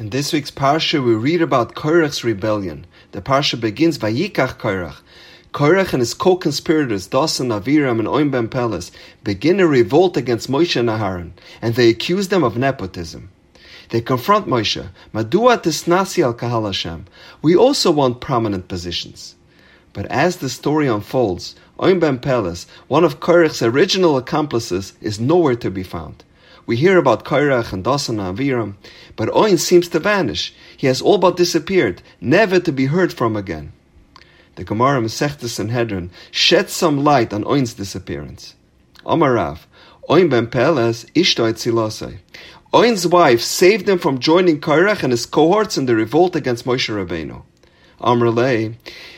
In this week's parsha, we read about Korach's rebellion. The parsha begins Vayikach Korach. Korach and his co-conspirators, Dasan, Aviram, and Oim Ben Peles, begin a revolt against Moshe and Aharon, and they accuse them of nepotism. They confront Moshe, Madua tisnasi al kahal Hashem. We also want prominent positions. But as the story unfolds, Oim Ben Peles, one of Korach's original accomplices, is nowhere to be found. We hear about Kairach and Dasan and Aviram, but Oin seems to vanish. He has all but disappeared, never to be heard from again. The Gemara Masechtas Sanhedrin sheds some light on Oin's disappearance. Amarav, Oin ben Peles, Ishto Etzilosei. Oin's wife saved him from joining Kairach and his cohorts in the revolt against Moshe Rabbeinu. Amrlei,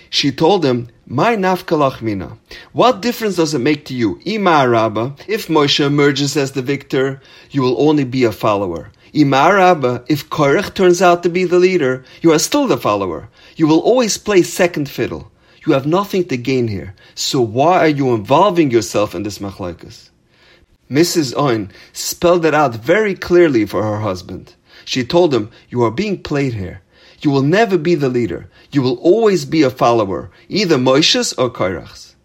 she told him, My nafkalach mina. What difference does it make to you? Ima Rabba, if Moshe emerges as the victor, you will only be a follower. Ima Rabba, if Korach turns out to be the leader, you are still the follower. You will always play second fiddle. You have nothing to gain here. So why are you involving yourself in this machlaikas? Mrs. Oin spelled it out very clearly for her husband. She told him, You are being played here. You will never be the leader. You will always be a follower, either Moshe's or Kairach's.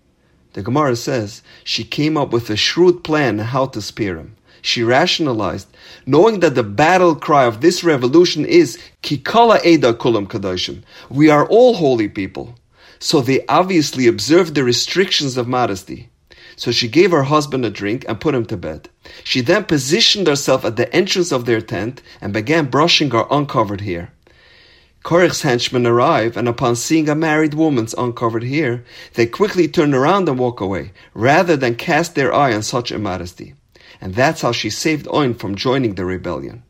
The Gemara says she came up with a shrewd plan how to spear him. She rationalized, knowing that the battle cry of this revolution is Kikala Eda Kulam Kadoshim. We are all holy people. So they obviously observed the restrictions of modesty. So she gave her husband a drink and put him to bed. She then positioned herself at the entrance of their tent and began brushing her uncovered hair. Korach's henchmen arrive, and upon seeing a married woman's uncovered hair, they quickly turn around and walk away, rather than cast their eye on such immodesty. And that's how she saved Oin from joining the rebellion.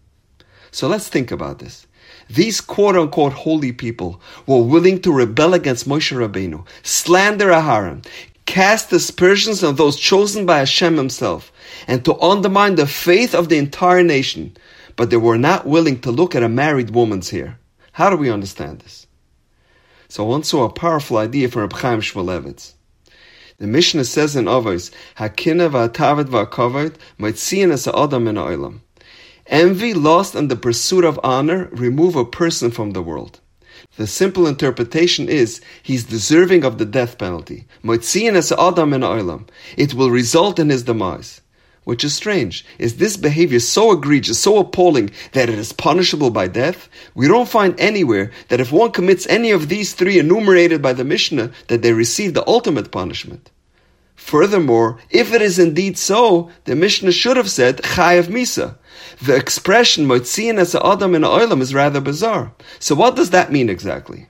So let's think about this. These quote-unquote holy people were willing to rebel against Moshe Rabbeinu, slander Aharon, cast aspersions on those chosen by Hashem himself, and to undermine the faith of the entire nation, but they were not willing to look at a married woman's hair. How do we understand this? So once saw a powerful idea from Reb Chaim Shmulevitz. The Mishnah says in Avos, Hakina v'atavet v'akavod might as adam in oilam. Envy, lust, and the pursuit of honor remove a person from the world. The simple interpretation is he's deserving of the death penalty. as adam in oilam. It will result in his demise which is strange. Is this behavior so egregious, so appalling, that it is punishable by death? We don't find anywhere that if one commits any of these three enumerated by the Mishnah, that they receive the ultimate punishment. Furthermore, if it is indeed so, the Mishnah should have said Chayav Misa. The expression Moitzian as Adam in Oilam is rather bizarre. So what does that mean exactly?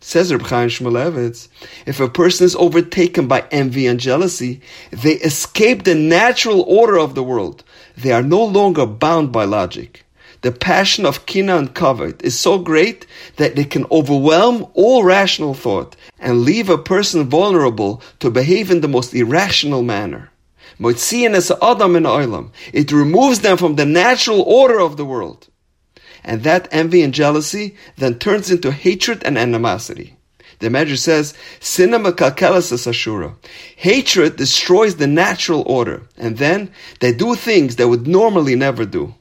Says Reb Chaim Shmulevitz, if a person is overtaken by envy and jealousy, they escape the natural order of the world. They are no longer bound by logic. The passion of kina and covet is so great that it can overwhelm all rational thought and leave a person vulnerable to behave in the most irrational manner. It removes them from the natural order of the world and that envy and jealousy then turns into hatred and animosity. The Medrash says, Sinama kalkelas ashura. Hatred destroys the natural order, and then they do things they would normally never do.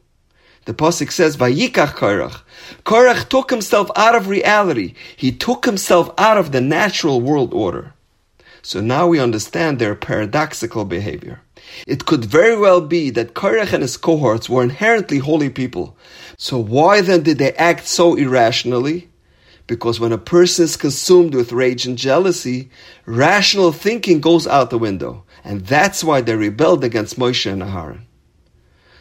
The pasuk says, "Vayikach Korach." Korach took himself out of reality. He took himself out of the natural world order. So now we understand their paradoxical behavior. It could very well be that Korach and his cohorts were inherently holy people. So why then did they act so irrationally? Because when a person is consumed with rage and jealousy, rational thinking goes out the window. And that's why they rebelled against Moshe and Aharon.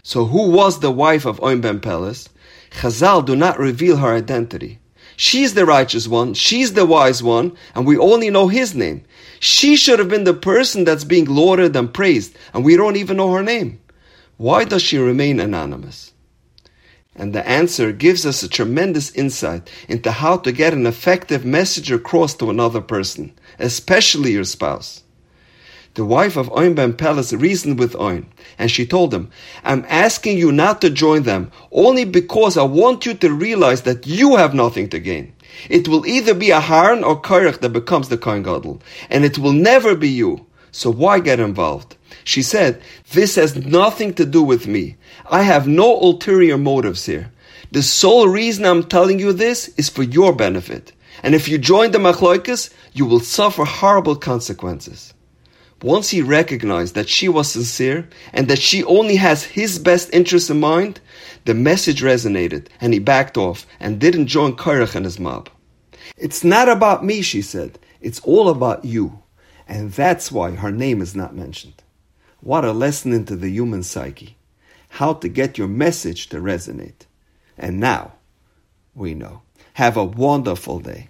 So who was the wife of Oim ben Peles? Chazal do not reveal her identity. She's the righteous one, she's the wise one, and we only know his name. She should have been the person that's being lauded and praised, and we don't even know her name. Why does she remain anonymous? And the answer gives us a tremendous insight into how to get an effective message across to another person, especially your spouse. The wife of Oin ben Peles reasoned with Oin, and she told him, I'm asking you not to join them only because I want you to realize that you have nothing to gain. It will either be a Aharon or Korach that becomes the Kohen Gadol, and it will never be you. So why get involved? She said, This has nothing to do with me. I have no ulterior motives here. The sole reason I'm telling you this is for your benefit. And if you join the machloikas, you will suffer horrible consequences. Once he recognized that she was sincere and that she only has his best interest in mind, the message resonated and he backed off and didn't join Korach and his mob. It's not about me, she said. It's all about you. And that's why her name is not mentioned. What a lesson into the human psyche. How to get your message to resonate. And now we know. Have a wonderful day.